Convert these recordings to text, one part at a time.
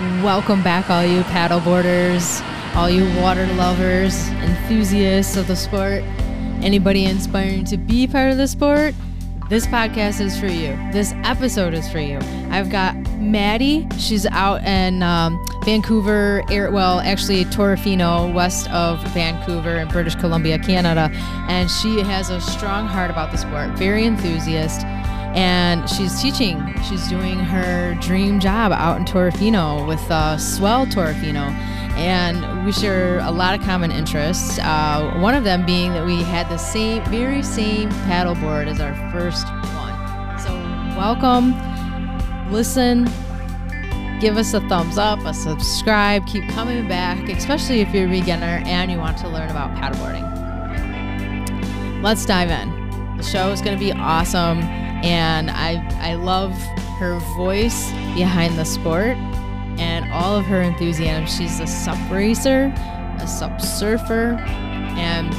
Welcome back, all you paddleboarders, all you water lovers, enthusiasts of the sport, anybody inspiring to be part of the sport. This podcast is for you. This episode is for you. I've got Maddie. She's out in um, Vancouver, air, well, actually Torofino, west of Vancouver in British Columbia, Canada. And she has a strong heart about the sport, very enthusiast and she's teaching. She's doing her dream job out in Torofino with uh, Swell Torofino. And we share a lot of common interests. Uh, one of them being that we had the same, very same paddleboard as our first one. So, welcome, listen, give us a thumbs up, a subscribe, keep coming back, especially if you're a beginner and you want to learn about paddleboarding. Let's dive in. The show is going to be awesome and I I love her voice behind the sport and all of her enthusiasm. She's a sup racer, a sup surfer, and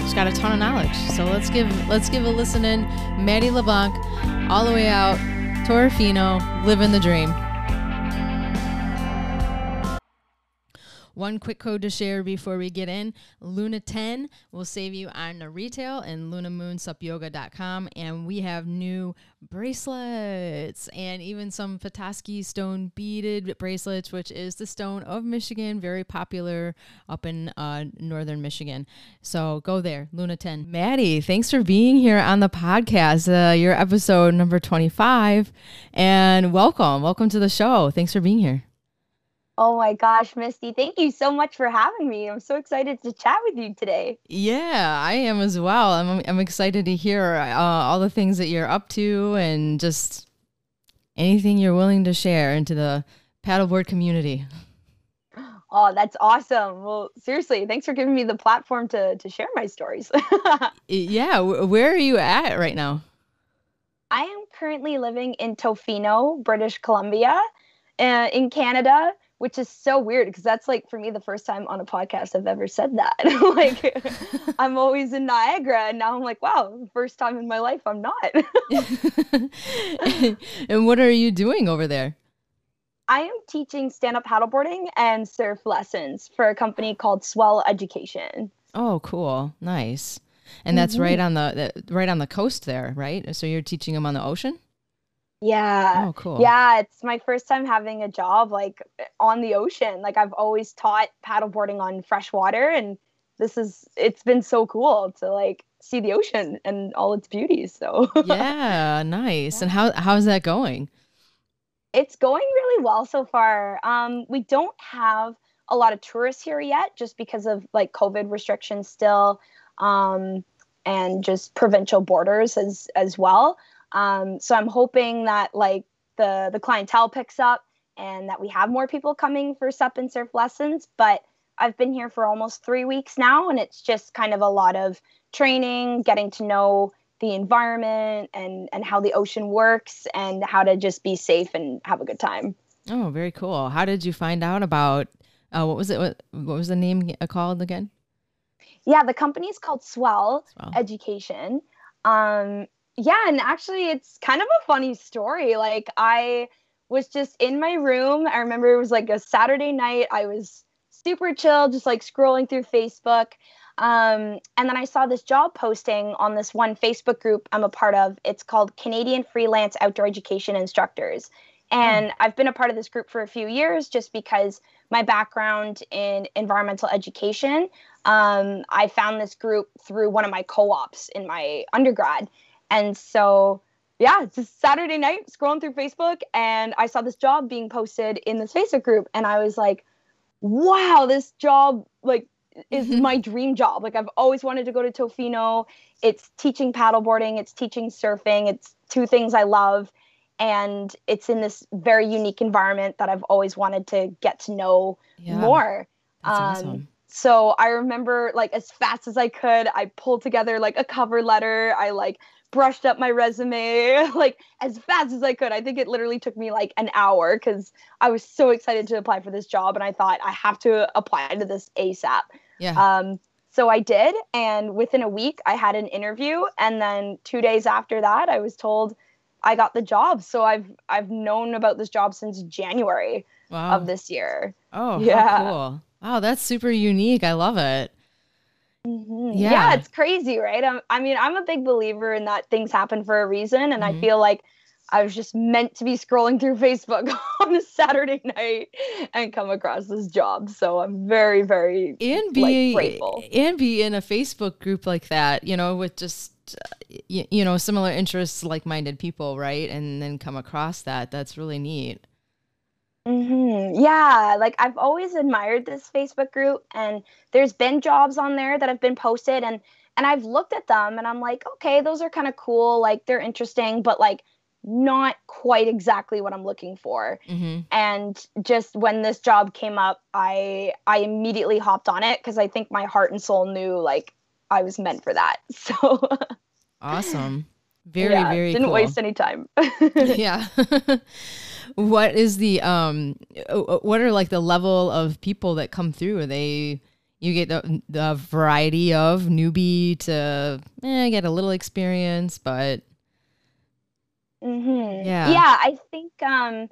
she's got a ton of knowledge. So let's give let's give a listen in. Maddie LeBlanc, all the way out, Torofino, living the dream. One quick code to share before we get in Luna 10 will save you on the retail and lunamoonsupyoga.com. And we have new bracelets and even some Petoskey stone beaded bracelets, which is the stone of Michigan, very popular up in uh, northern Michigan. So go there, Luna 10. Maddie, thanks for being here on the podcast. Uh, your episode number 25. And welcome. Welcome to the show. Thanks for being here. Oh my gosh, Misty, thank you so much for having me. I'm so excited to chat with you today. Yeah, I am as well. I'm, I'm excited to hear uh, all the things that you're up to and just anything you're willing to share into the paddleboard community. Oh, that's awesome. Well, seriously, thanks for giving me the platform to, to share my stories. yeah, where are you at right now? I am currently living in Tofino, British Columbia, uh, in Canada which is so weird because that's like for me the first time on a podcast I've ever said that. like I'm always in Niagara and now I'm like, wow, first time in my life I'm not. and what are you doing over there? I am teaching stand-up paddleboarding and surf lessons for a company called Swell Education. Oh, cool. Nice. And that's mm-hmm. right on the right on the coast there, right? So you're teaching them on the ocean? Yeah. Oh, cool. Yeah, it's my first time having a job like on the ocean. Like I've always taught paddleboarding on fresh water and this is it's been so cool to like see the ocean and all its beauties. So Yeah, nice. Yeah. And how how's that going? It's going really well so far. Um we don't have a lot of tourists here yet just because of like COVID restrictions still um and just provincial borders as as well. Um, so I'm hoping that like the the clientele picks up and that we have more people coming for sup and surf lessons. But I've been here for almost three weeks now, and it's just kind of a lot of training, getting to know the environment and and how the ocean works and how to just be safe and have a good time. Oh, very cool. How did you find out about uh, what was it? What, what was the name called again? Yeah, the company is called Swell, Swell. Education. Um, yeah, and actually, it's kind of a funny story. Like, I was just in my room. I remember it was like a Saturday night. I was super chill, just like scrolling through Facebook. Um, and then I saw this job posting on this one Facebook group I'm a part of. It's called Canadian Freelance Outdoor Education Instructors. And mm. I've been a part of this group for a few years just because my background in environmental education. Um, I found this group through one of my co ops in my undergrad. And so, yeah, it's just Saturday night scrolling through Facebook and I saw this job being posted in this Facebook group and I was like, wow, this job like is mm-hmm. my dream job. Like I've always wanted to go to Tofino. It's teaching paddleboarding, it's teaching surfing. It's two things I love and it's in this very unique environment that I've always wanted to get to know yeah, more. That's um, awesome. So I remember like as fast as I could, I pulled together like a cover letter. I like brushed up my resume like as fast as I could. I think it literally took me like an hour because I was so excited to apply for this job and I thought I have to apply to this ASAP. Yeah. Um, so I did, and within a week I had an interview, and then two days after that I was told I got the job. So I've I've known about this job since January wow. of this year. Oh, yeah. cool. Wow, that's super unique. I love it. Mm-hmm. Yeah. yeah, it's crazy, right? I'm, I mean, I'm a big believer in that things happen for a reason, and mm-hmm. I feel like I was just meant to be scrolling through Facebook on a Saturday night and come across this job. So I'm very, very and be like, grateful and be in a Facebook group like that, you know, with just you, you know similar interests, like-minded people, right? And then come across that. That's really neat. Mm-hmm. Yeah, like I've always admired this Facebook group, and there's been jobs on there that have been posted, and and I've looked at them, and I'm like, okay, those are kind of cool, like they're interesting, but like not quite exactly what I'm looking for. Mm-hmm. And just when this job came up, I I immediately hopped on it because I think my heart and soul knew like I was meant for that. So awesome. Very, yeah, very didn't cool. waste any time. yeah. What is the um uh, uh, what are like the level of people that come through? Are they you get the, the variety of newbie to eh, get a little experience, but Mm-hmm. Yeah. Yeah, I think um,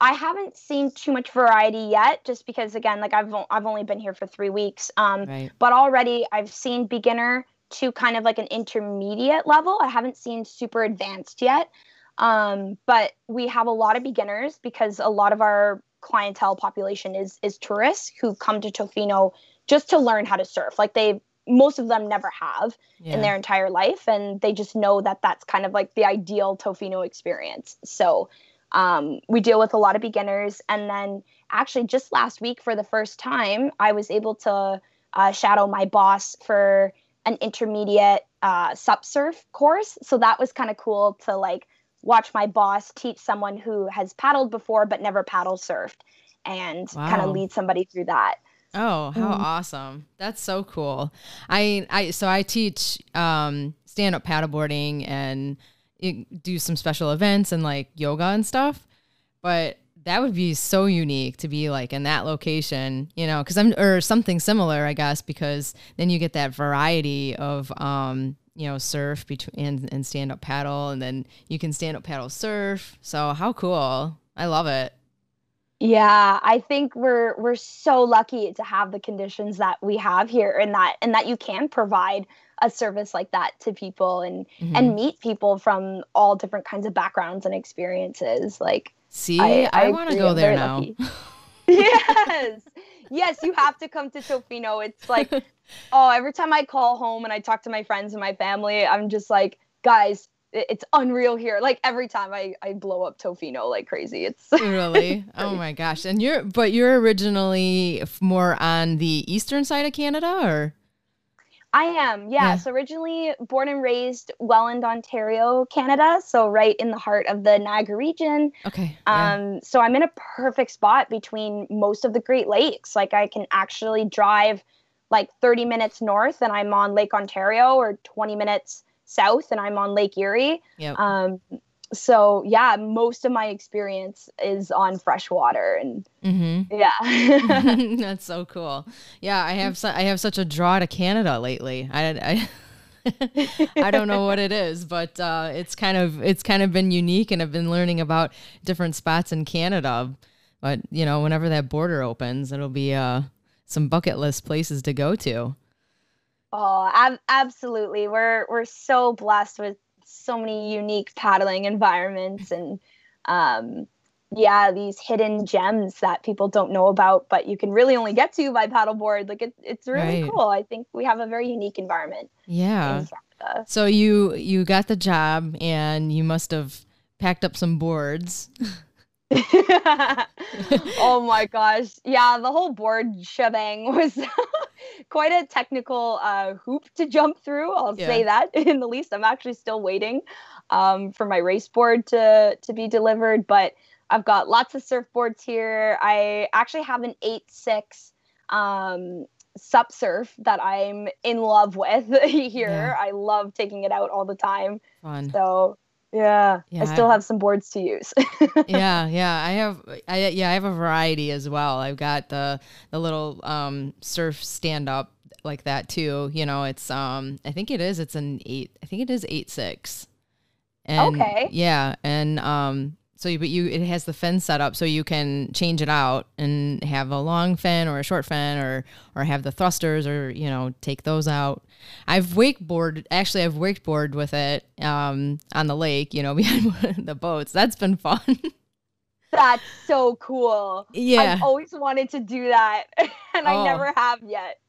I haven't seen too much variety yet, just because again, like I've I've only been here for three weeks. Um, right. but already I've seen beginner to kind of like an intermediate level. I haven't seen super advanced yet. Um, but we have a lot of beginners because a lot of our clientele population is is tourists who come to Tofino just to learn how to surf. Like they most of them never have yeah. in their entire life and they just know that that's kind of like the ideal tofino experience so um, we deal with a lot of beginners and then actually just last week for the first time i was able to uh, shadow my boss for an intermediate uh, sup surf course so that was kind of cool to like watch my boss teach someone who has paddled before but never paddle surfed and wow. kind of lead somebody through that Oh, how mm. awesome. That's so cool. I I so I teach um stand up paddleboarding and do some special events and like yoga and stuff. But that would be so unique to be like in that location, you know, because I'm or something similar, I guess, because then you get that variety of um, you know, surf between and, and stand up paddle, and then you can stand up paddle surf. So how cool. I love it. Yeah, I think we're we're so lucky to have the conditions that we have here and that and that you can provide a service like that to people and mm-hmm. and meet people from all different kinds of backgrounds and experiences. Like See, I, I, I want to go there now. yes. Yes, you have to come to Tofino. It's like oh, every time I call home and I talk to my friends and my family, I'm just like, guys, it's unreal here. Like every time I, I blow up Tofino like crazy. It's really oh my gosh. And you're but you're originally more on the eastern side of Canada, or I am, yeah. yeah. So originally born and raised Welland, Ontario, Canada. So right in the heart of the Niagara region. Okay. Um. Yeah. So I'm in a perfect spot between most of the Great Lakes. Like I can actually drive like 30 minutes north, and I'm on Lake Ontario, or 20 minutes south and I'm on Lake Erie. Yep. Um, so yeah, most of my experience is on freshwater and mm-hmm. yeah, that's so cool. Yeah, I have su- I have such a draw to Canada lately. I, I I don't know what it is, but uh, it's kind of it's kind of been unique, and I've been learning about different spots in Canada. But you know, whenever that border opens, it'll be uh, some bucket list places to go to. Oh, ab- absolutely. We're we're so blessed with so many unique paddling environments and um, yeah, these hidden gems that people don't know about, but you can really only get to by paddleboard. Like it, it's really right. cool. I think we have a very unique environment. Yeah. So you you got the job and you must have packed up some boards. oh my gosh. Yeah, the whole board shebang was quite a technical uh, hoop to jump through. I'll yeah. say that in the least. I'm actually still waiting um, for my race board to, to be delivered, but I've got lots of surfboards here. I actually have an 8 6 um, sup surf that I'm in love with here. Yeah. I love taking it out all the time. Fun. So yeah, yeah, I still have some boards to use. yeah, yeah, I have. I yeah, I have a variety as well. I've got the the little um, surf stand up like that too. You know, it's um, I think it is. It's an eight. I think it is eight six, And okay. Yeah, and um, so but you it has the fin set up so you can change it out and have a long fin or a short fin or or have the thrusters or you know take those out. I've wakeboard actually I've wakeboard with it um, on the lake, you know, behind the boats. That's been fun. That's so cool. Yeah. I've always wanted to do that and oh. I never have yet.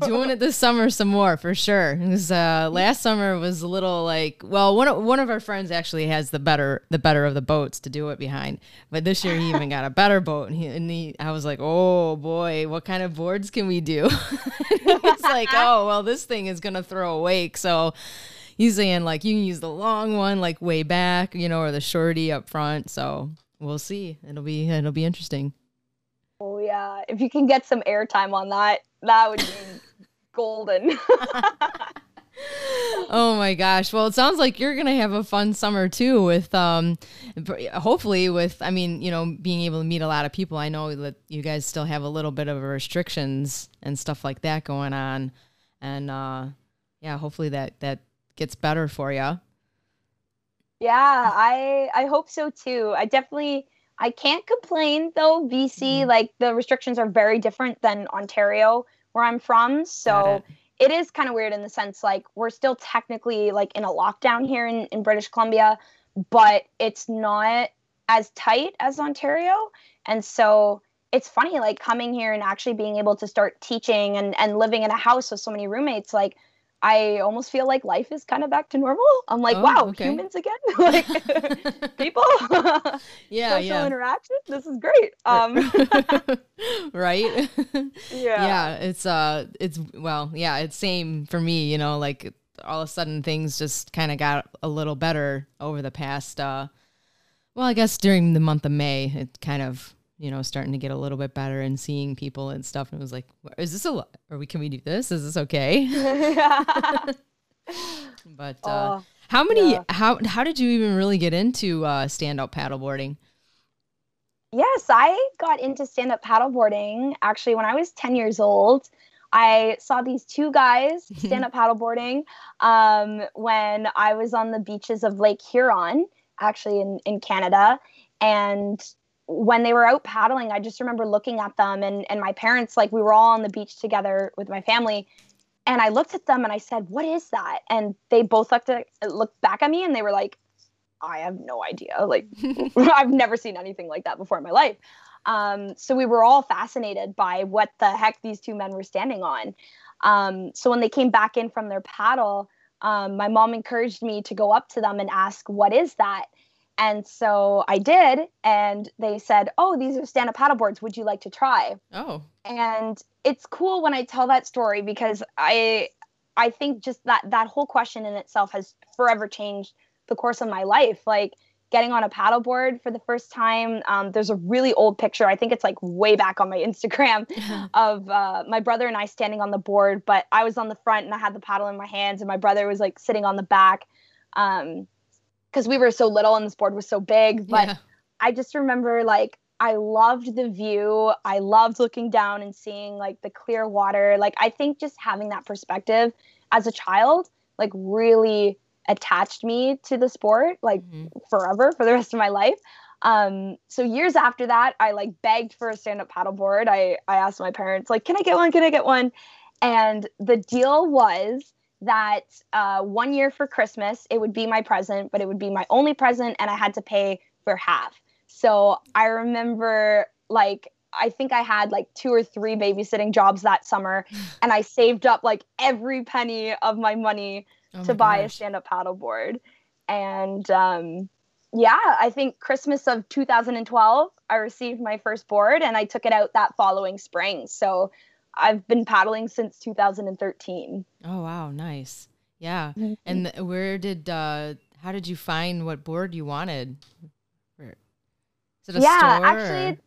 Doing it this summer some more for sure. Uh, last summer was a little like well, one of, one of our friends actually has the better the better of the boats to do it behind. But this year he even got a better boat, and he, and he I was like, oh boy, what kind of boards can we do? he's like, oh well, this thing is gonna throw a wake, so. He's saying like you can use the long one like way back, you know, or the shorty up front. So we'll see. It'll be it'll be interesting. Oh yeah, if you can get some airtime on that, that would be golden. oh my gosh. Well, it sounds like you're going to have a fun summer too with um hopefully with I mean, you know, being able to meet a lot of people. I know that you guys still have a little bit of restrictions and stuff like that going on. And uh yeah, hopefully that that gets better for you. Yeah, I I hope so too. I definitely I can't complain though. BC, mm-hmm. like the restrictions are very different than Ontario, where I'm from. So it is kind of weird in the sense like we're still technically like in a lockdown here in, in British Columbia, but it's not as tight as Ontario. And so it's funny, like coming here and actually being able to start teaching and, and living in a house with so many roommates, like I almost feel like life is kind of back to normal. I'm like, oh, wow, okay. humans again, like people, yeah, social yeah. interaction. This is great. Um, right? Yeah, yeah. It's uh, it's well, yeah, it's same for me. You know, like all of a sudden things just kind of got a little better over the past. uh Well, I guess during the month of May, it kind of you know, starting to get a little bit better and seeing people and stuff. And it was like, is this a, are we, can we do this? Is this okay? but, uh, oh, how many, yeah. how, how did you even really get into, uh, stand up paddleboarding? Yes, I got into stand up paddleboarding actually when I was 10 years old. I saw these two guys stand up paddleboarding um, when I was on the beaches of Lake Huron, actually in, in Canada. And when they were out paddling, I just remember looking at them and and my parents like we were all on the beach together with my family and I looked at them and I said, "What is that?" And they both looked at looked back at me and they were like, "I have no idea. Like I've never seen anything like that before in my life." Um, so we were all fascinated by what the heck these two men were standing on. Um, so when they came back in from their paddle, um, my mom encouraged me to go up to them and ask, "What is that?" And so I did, and they said, "Oh, these are stand-up paddleboards. Would you like to try?" Oh. And it's cool when I tell that story because I I think just that that whole question in itself has forever changed the course of my life. Like getting on a paddleboard for the first time. Um, there's a really old picture. I think it's like way back on my Instagram of uh, my brother and I standing on the board, but I was on the front and I had the paddle in my hands, and my brother was like sitting on the back. Um, because we were so little and this board was so big. But yeah. I just remember like I loved the view. I loved looking down and seeing like the clear water. Like I think just having that perspective as a child like really attached me to the sport like mm-hmm. forever for the rest of my life. Um, so years after that, I like begged for a stand-up paddleboard. I I asked my parents like, "Can I get one? Can I get one?" And the deal was that uh, one year for Christmas, it would be my present, but it would be my only present, and I had to pay for half. So I remember, like, I think I had like two or three babysitting jobs that summer, and I saved up like every penny of my money oh to my buy gosh. a stand up paddleboard. And um, yeah, I think Christmas of 2012, I received my first board and I took it out that following spring. So I've been paddling since 2013. Oh wow, nice. Yeah. Mm-hmm. And where did uh how did you find what board you wanted? Is it a yeah, store? actually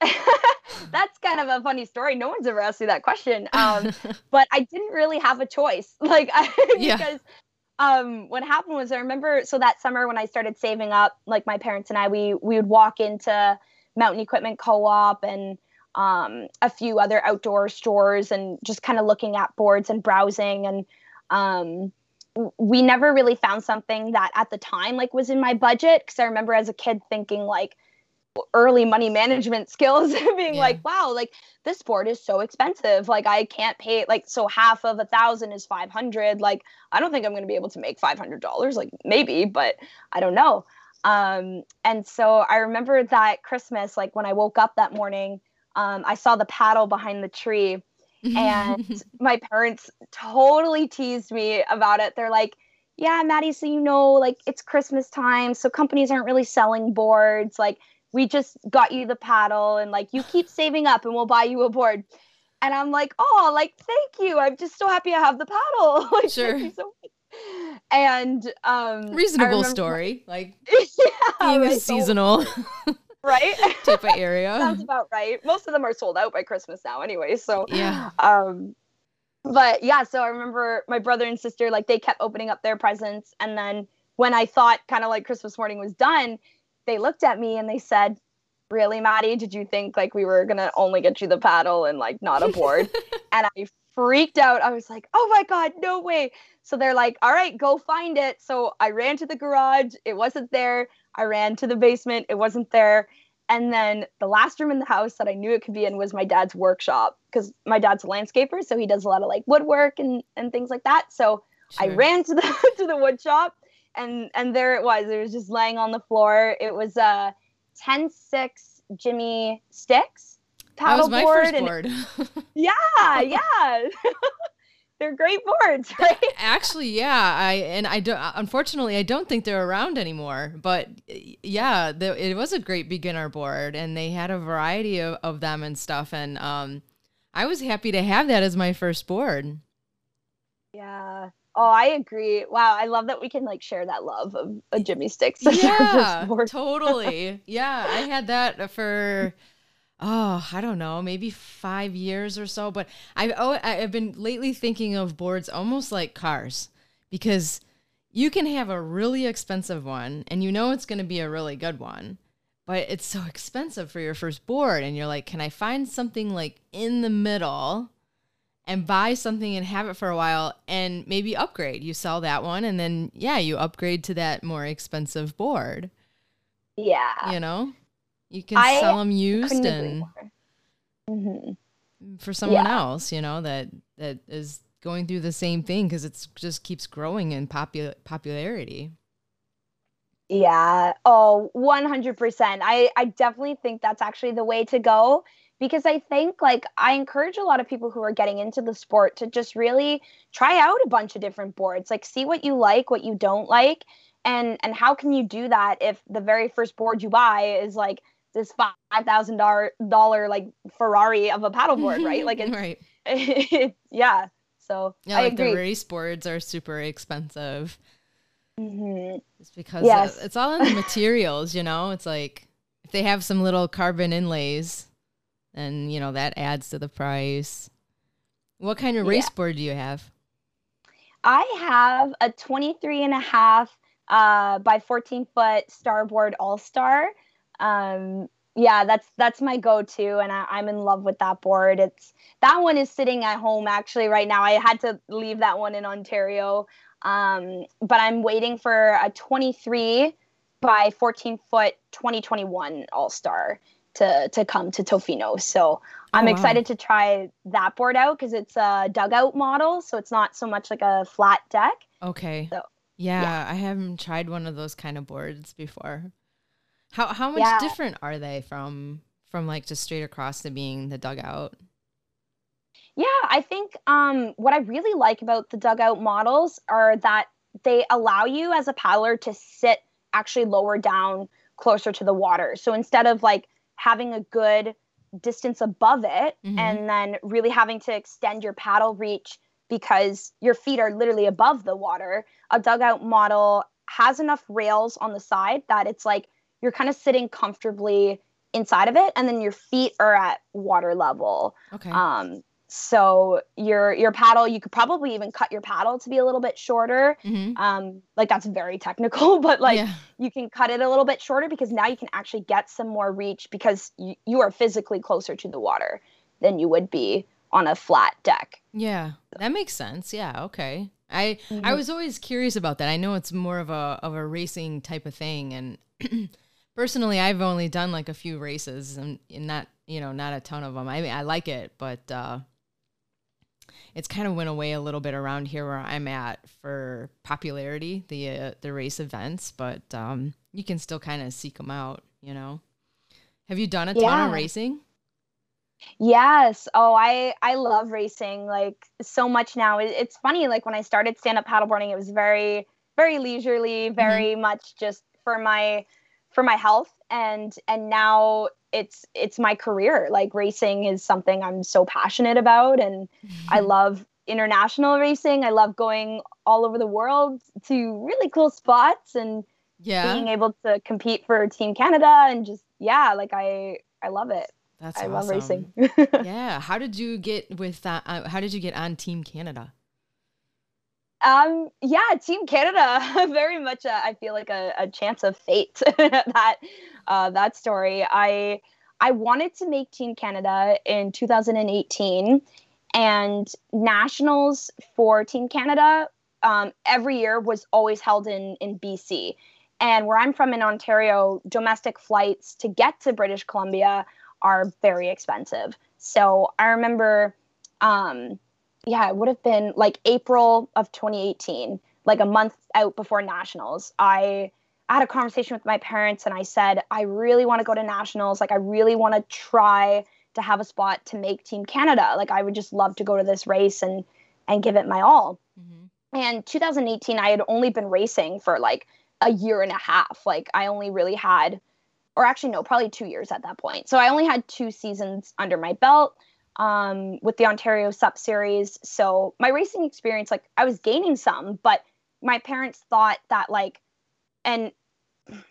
that's kind of a funny story. No one's ever asked me that question. Um, but I didn't really have a choice. Like I, yeah. because um what happened was I remember so that summer when I started saving up, like my parents and I we we would walk into Mountain Equipment Co-op and um, a few other outdoor stores and just kind of looking at boards and browsing. And um, we never really found something that at the time like was in my budget. Because I remember as a kid thinking like early money management skills being yeah. like wow like this board is so expensive. Like i can't pay like so half of a thousand is 500 like i don't think i'm going to be able to make $500 like maybe but i don't know. Um and so i remember that christmas like when i woke up that morning um i saw the paddle behind the tree and my parents totally teased me about it. They're like, yeah, Maddie, so you know, like it's Christmas time, so companies aren't really selling boards. Like, we just got you the paddle, and like you keep saving up, and we'll buy you a board. And I'm like, oh, like thank you. I'm just so happy I have the paddle. like, sure. So and um, reasonable story, like yeah, being right, seasonal. Right? type of area. Sounds about right. Most of them are sold out by Christmas now, anyway. So yeah. Um, but yeah, so I remember my brother and sister like they kept opening up their presents, and then when I thought kind of like Christmas morning was done, they looked at me and they said, "Really, Maddie? Did you think like we were gonna only get you the paddle and like not a board?" and I freaked out. I was like, "Oh my god, no way!" So they're like, "All right, go find it." So I ran to the garage. It wasn't there. I ran to the basement. It wasn't there. And then the last room in the house that I knew it could be in was my dad's workshop because my dad's a landscaper, so he does a lot of like woodwork and and things like that. So sure. I ran to the to the wood shop and and there it was. It was just laying on the floor. It was uh, a 10-6 Jimmy Styks paddleboard. board. yeah, yeah. they're great boards, right? Actually, yeah. I and I don't. Unfortunately, I don't think they're around anymore. But yeah, the, it was a great beginner board, and they had a variety of, of them and stuff. And um, I was happy to have that as my first board. Yeah. Oh, I agree. Wow, I love that we can like share that love of a Jimmy Styks. Yeah, totally. Yeah, I had that for oh, I don't know, maybe five years or so. But I've oh, I've been lately thinking of boards almost like cars because you can have a really expensive one and you know it's going to be a really good one, but it's so expensive for your first board, and you're like, can I find something like in the middle? And buy something and have it for a while and maybe upgrade. You sell that one and then, yeah, you upgrade to that more expensive board. Yeah. You know? You can I sell them used and mm-hmm. for someone yeah. else, you know, that that is going through the same thing because it just keeps growing in popu- popularity. Yeah. Oh, 100%. I, I definitely think that's actually the way to go because I think like I encourage a lot of people who are getting into the sport to just really try out a bunch of different boards, like see what you like, what you don't like, and and how can you do that if the very first board you buy is like this five thousand dollar like Ferrari of a paddleboard, right? Like it's right. It, yeah. So yeah, I like agree. the race boards are super expensive. Mm-hmm. It's because yes. it's all in the materials, you know. It's like if they have some little carbon inlays, then you know that adds to the price. What kind of race yeah. board do you have? I have a 23 and a half uh, by 14 foot starboard all star um, yeah, that's that's my go-to, and I, I'm in love with that board. It's that one is sitting at home actually right now. I had to leave that one in Ontario, um, but I'm waiting for a 23 by 14 foot 2021 All Star to to come to Tofino. So I'm oh, wow. excited to try that board out because it's a dugout model, so it's not so much like a flat deck. Okay. So yeah, yeah. I haven't tried one of those kind of boards before. How how much yeah. different are they from from like just straight across to being the dugout? Yeah, I think um, what I really like about the dugout models are that they allow you as a paddler to sit actually lower down closer to the water. So instead of like having a good distance above it mm-hmm. and then really having to extend your paddle reach because your feet are literally above the water, a dugout model has enough rails on the side that it's like you're kind of sitting comfortably inside of it and then your feet are at water level. Okay. Um so your your paddle you could probably even cut your paddle to be a little bit shorter mm-hmm. um like that's very technical but like yeah. you can cut it a little bit shorter because now you can actually get some more reach because you, you are physically closer to the water than you would be on a flat deck yeah that makes sense yeah okay I mm-hmm. I was always curious about that. I know it's more of a of a racing type of thing, and personally, I've only done like a few races and, and not you know not a ton of them. I mean, I like it, but uh, it's kind of went away a little bit around here where I'm at for popularity, the uh, the race events. But um, you can still kind of seek them out. You know, have you done a ton yeah. of racing? Yes. Oh, I I love racing like so much now. It, it's funny like when I started stand up paddleboarding, it was very very leisurely, mm-hmm. very mm-hmm. much just for my for my health and and now it's it's my career. Like racing is something I'm so passionate about and. I love international racing. I love going all over the world to really cool spots and yeah. being able to compete for Team Canada and just yeah, like I I love it. That's I awesome. love racing. yeah. How did you get with that? Uh, how did you get on Team Canada? Um, yeah, Team Canada, very much. A, I feel like a, a chance of fate. that uh, that story. I I wanted to make Team Canada in 2018, and nationals for Team Canada um, every year was always held in in BC. And where I'm from in Ontario, domestic flights to get to British Columbia are very expensive. So I remember, um, yeah, it would have been like April of 2018, like a month out before nationals. I had a conversation with my parents and I said, I really want to go to nationals. Like, I really want to try to have a spot to make Team Canada. Like, I would just love to go to this race and and give it my all. Mm-hmm. And 2018, I had only been racing for like a year and a half. Like, I only really had or actually no, probably two years at that point. So I only had two seasons under my belt um, with the Ontario Sup Series. So my racing experience, like I was gaining some, but my parents thought that like, and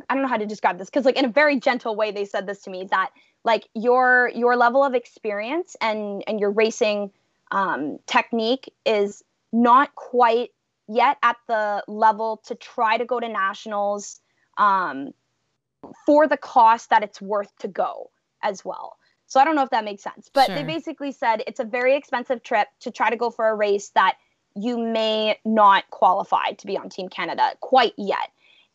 I don't know how to describe this because like in a very gentle way they said this to me that like your your level of experience and and your racing um, technique is not quite yet at the level to try to go to nationals um, for the cost that it's worth to go as well. So I don't know if that makes sense, but sure. they basically said it's a very expensive trip to try to go for a race that you may not qualify to be on Team Canada quite yet.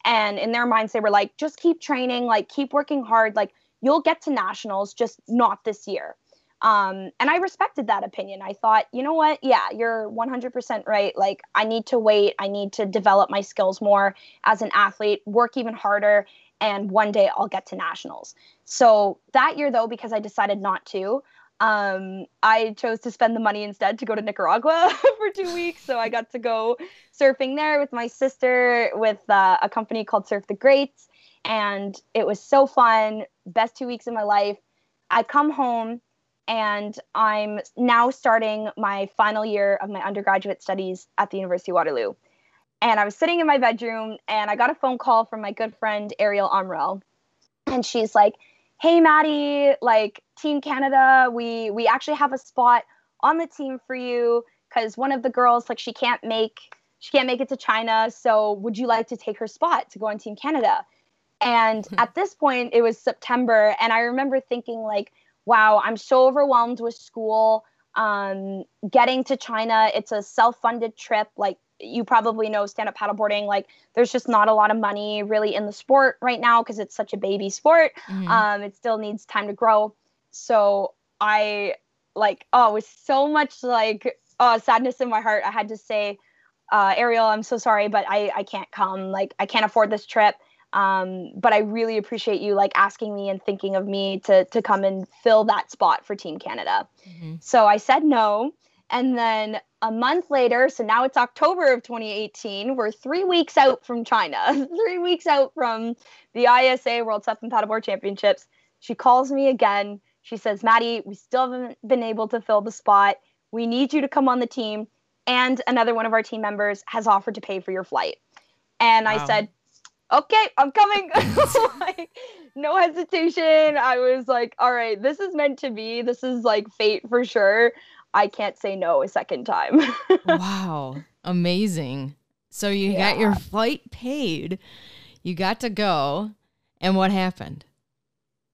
And in their minds, they were like, just keep training, like keep working hard, like you'll get to nationals, just not this year. Um, and I respected that opinion. I thought, you know what? Yeah, you're 100% right. Like, I need to wait. I need to develop my skills more as an athlete, work even harder, and one day I'll get to nationals. So that year, though, because I decided not to, um, I chose to spend the money instead to go to Nicaragua for two weeks. So I got to go surfing there with my sister with uh, a company called Surf the Greats. And it was so fun. Best two weeks of my life. I come home and I'm now starting my final year of my undergraduate studies at the University of Waterloo and I was sitting in my bedroom and I got a phone call from my good friend Ariel Umrell. And she's like, Hey Maddie, like Team Canada, we we actually have a spot on the team for you because one of the girls, like she can't make she can't make it to China. So would you like to take her spot to go on Team Canada? And at this point it was September and I remember thinking like, wow, I'm so overwhelmed with school. Um, getting to China, it's a self-funded trip. Like you probably know stand up paddleboarding like there's just not a lot of money really in the sport right now because it's such a baby sport. Mm-hmm. um it still needs time to grow. So i like oh with so much like uh sadness in my heart i had to say uh ariel i'm so sorry but i i can't come. Like i can't afford this trip. Um but i really appreciate you like asking me and thinking of me to to come and fill that spot for team canada. Mm-hmm. so i said no and then a month later, so now it's October of 2018, we're three weeks out from China, three weeks out from the ISA World Sup and Paddleboard Championships. She calls me again. She says, Maddie, we still haven't been able to fill the spot. We need you to come on the team. And another one of our team members has offered to pay for your flight. And wow. I said, okay, I'm coming. like, no hesitation. I was like, all right, this is meant to be. This is like fate for sure. I can't say no a second time. wow. Amazing. So you yeah. got your flight paid. You got to go. And what happened?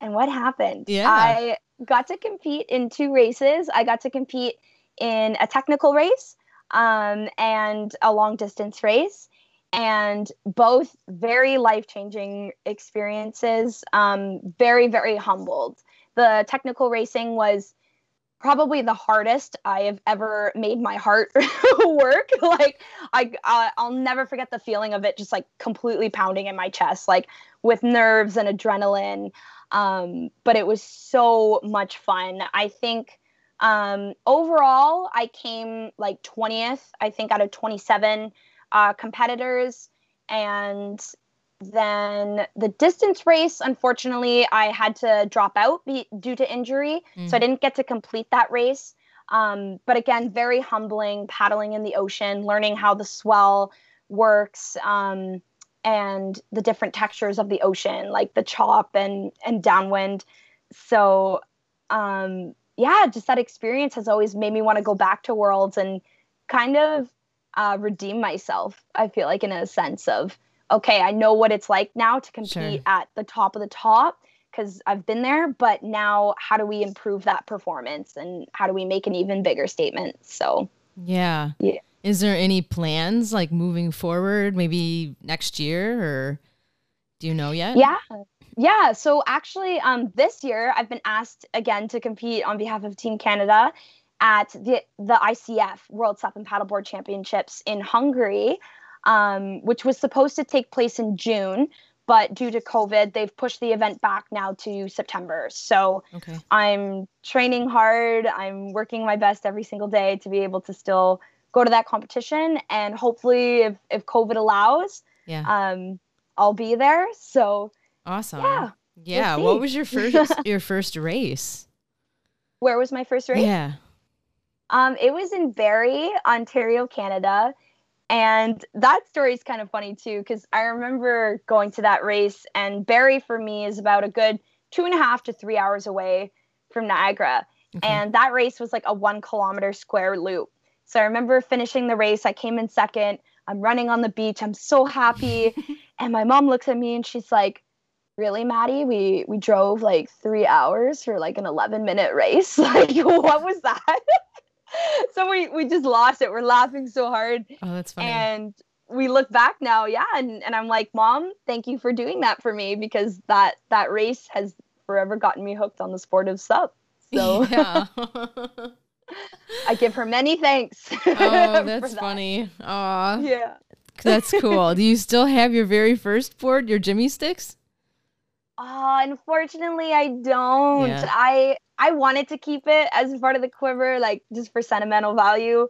And what happened? Yeah. I got to compete in two races. I got to compete in a technical race um, and a long distance race. And both very life changing experiences, um, very, very humbled. The technical racing was probably the hardest I have ever made my heart work. like I, I'll never forget the feeling of it, just like completely pounding in my chest, like with nerves and adrenaline. Um, but it was so much fun. I think um, overall, I came like 20th, I think, out of 27 uh, competitors. And then the distance race, unfortunately, I had to drop out be- due to injury. Mm. So I didn't get to complete that race. Um, but again, very humbling paddling in the ocean, learning how the swell works um, and the different textures of the ocean, like the chop and, and downwind. So, um, yeah, just that experience has always made me want to go back to Worlds and kind of uh, redeem myself. I feel like, in a sense of, okay, I know what it's like now to compete sure. at the top of the top because I've been there, but now how do we improve that performance and how do we make an even bigger statement? So, yeah. Yeah. Is there any plans like moving forward, maybe next year or do you know yet? Yeah. Yeah, so actually, um, this year I've been asked again to compete on behalf of Team Canada at the the ICF World Sup and Paddleboard Championships in Hungary, um, which was supposed to take place in June, but due to COVID, they've pushed the event back now to September. So okay. I'm training hard. I'm working my best every single day to be able to still go to that competition, and hopefully, if if COVID allows, yeah, um, I'll be there. So Awesome. Yeah. Yeah. We'll what was your first your first race? Where was my first race? Yeah. Um, it was in Barrie, Ontario, Canada. And that story is kind of funny too, because I remember going to that race, and Barrie for me is about a good two and a half to three hours away from Niagara. Okay. And that race was like a one kilometer square loop. So I remember finishing the race. I came in second. I'm running on the beach. I'm so happy. and my mom looks at me and she's like, really maddie we we drove like three hours for like an 11 minute race like what was that so we we just lost it. We're laughing so hard. Oh that's funny. And we look back now yeah and, and i'm like mom thank you for doing that for me because that that race has forever gotten me hooked on the sport of sup so yeah. I give her many thanks oh that's that. funny. Oh yeah. That's cool. Do you still have your very first board your Jimmy Styks? Uh, unfortunately, I don't. Yeah. I I wanted to keep it as part of the quiver, like just for sentimental value,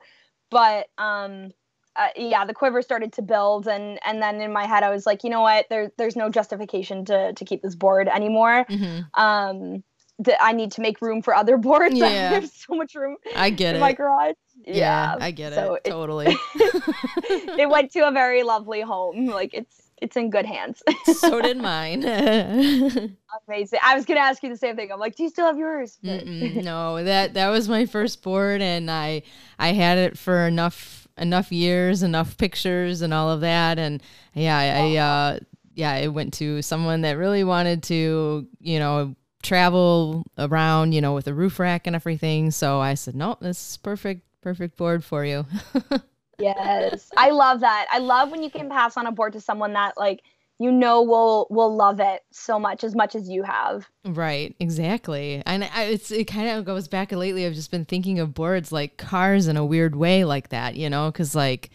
but um, uh, yeah, the quiver started to build, and and then in my head, I was like, you know what? There there's no justification to to keep this board anymore. Mm-hmm. Um, th- I need to make room for other boards. Yeah. I have so much room. I get in it. My garage. Yeah, yeah I get so it. Totally. it went to a very lovely home. Like it's it's in good hands. so did mine. Amazing. I was gonna ask you the same thing. I'm like, do you still have yours? no, that that was my first board, and I I had it for enough enough years, enough pictures, and all of that, and yeah, I, uh, yeah, it went to someone that really wanted to, you know, travel around, you know, with a roof rack and everything. So I said, no, this is perfect, perfect board for you. yes. I love that. I love when you can pass on a board to someone that like you know will will love it so much as much as you have. Right. Exactly. And I, it's it kind of goes back lately i've just been thinking of boards like cars in a weird way like that you know? Because like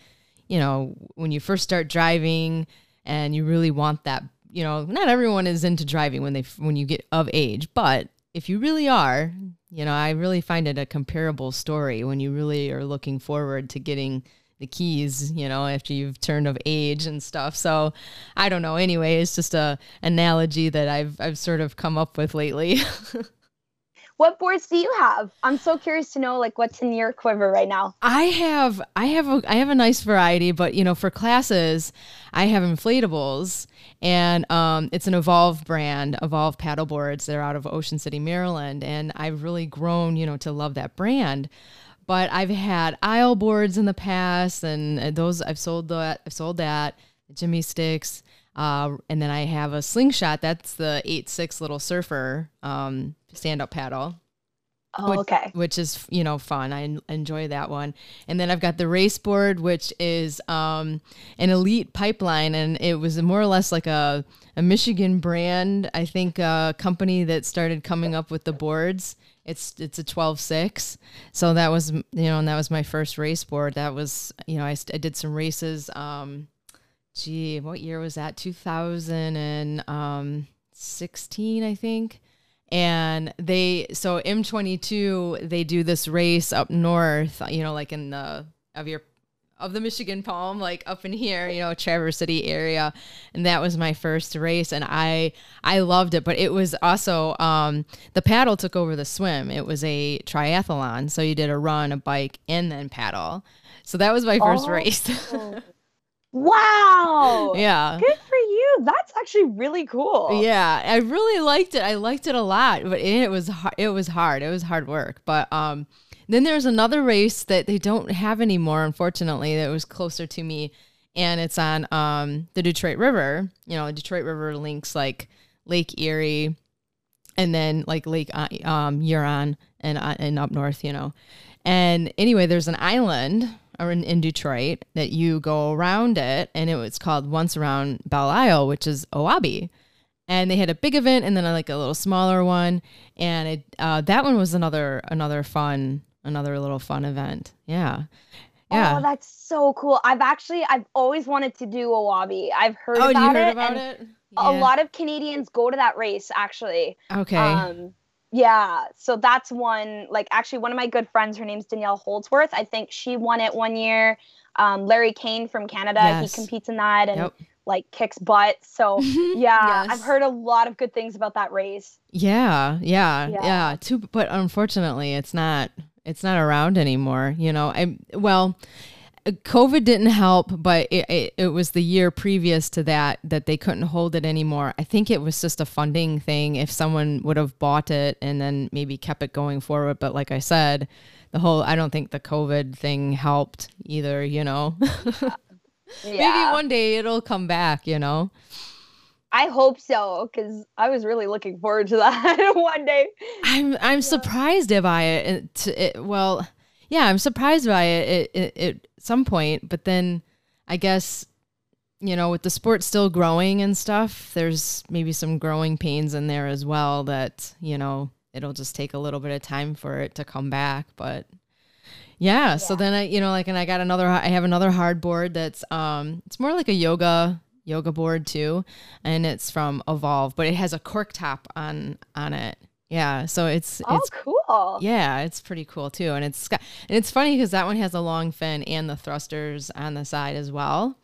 you know when you first start driving and you really want that you know not everyone is into driving when they when you get of age but if you really are you know i really find it a comparable story when you really are looking forward to getting the keys, you know, after you've turned of age and stuff. So I don't know. Anyway, it's just a analogy that I've I've sort of come up with lately. what boards do you have? I'm so curious to know like what's in your quiver right now. I have I have a I have a nice variety, but you know, for classes, I have inflatables and um, it's an Evolve brand, Evolve paddle boards. They're out of Ocean City, Maryland, and I've really grown, you know, to love that brand but I've had Isle boards in the past, and those I've sold that. I've sold that. Jimmy Styks, uh, and then I have a slingshot. That's the eight six little surfer um, stand up paddle. Oh, which, okay. Which is, you know, fun. I enjoy that one. And then I've got the race board, which is um, an elite pipeline. And it was more or less like a, a Michigan brand, I think, a company that started coming up with the boards. It's it's a 12.6. So that was, you know, and that was my first race board. That was, you know, I, I did some races. Um, gee, what year was that? 2016, um, I think and they so M22 they do this race up north, you know, like in the of your of the Michigan Palm, like up in here, you know, Traverse City area, and that was my first race, and I I loved it. But it was also um, the paddle took over the swim. It was a triathlon, so you did a run, a bike, and then paddle. So that was my first oh. race. wow! Yeah, good for you. That's actually really cool. Yeah, I really liked it. I liked it a lot, but it was it was hard. It was hard work. But um, then there's another race that they don't have anymore, unfortunately. That was closer to me, and it's on um the Detroit River. You know, Detroit River links like Lake Erie, and then like Lake uh, um Huron and uh, and up north. You know, and anyway, there's an island or in, in Detroit that you go around it, and it was called Once Around Belle Isle, which is Oabi. And they had a big event and then a, like a little smaller one, and it uh, that one was another another fun another little fun event. Yeah. Yeah. Oh, that's so cool. I've actually I've always wanted to do Oabi. I've heard oh, about you heard it. about it? Yeah. A lot of Canadians go to that race actually. Okay. Um yeah, so that's one. Like, actually, one of my good friends, her name's Danielle Holdsworth. I think she won it one year. Um, Larry Cain from Canada, yes. he competes in that and yep. like kicks butt. So yeah, yes. I've heard a lot of good things about that race. Yeah, yeah, yeah. yeah. Too, but unfortunately, it's not. It's not around anymore. You know, I well COVID didn't help, but it, it, it, was the year previous to that that they couldn't hold it anymore. I think it was just a funding thing. If someone would have bought it and then maybe kept it going forward, but like I said, the whole I don't think the COVID thing helped either. You know, yeah. maybe one day it'll come back. You know. I hope so because I was really looking forward to that one day. I'm I'm yeah. surprised by it. it, it well, yeah, I'm surprised by it. It, it, it some point, but then I guess you know with the sport still growing and stuff, there's maybe some growing pains in there as well that you know it'll just take a little bit of time for it to come back, but. Yeah, yeah. So then I, you know, like, and I got another. I have another hard board that's, um, it's more like a yoga yoga board too, and it's from Evolve, but it has a cork top on on it. Yeah, so it's oh it's cool. Yeah, it's pretty cool too, and it's and it's funny because that one has a long fin and the thrusters on the side as well,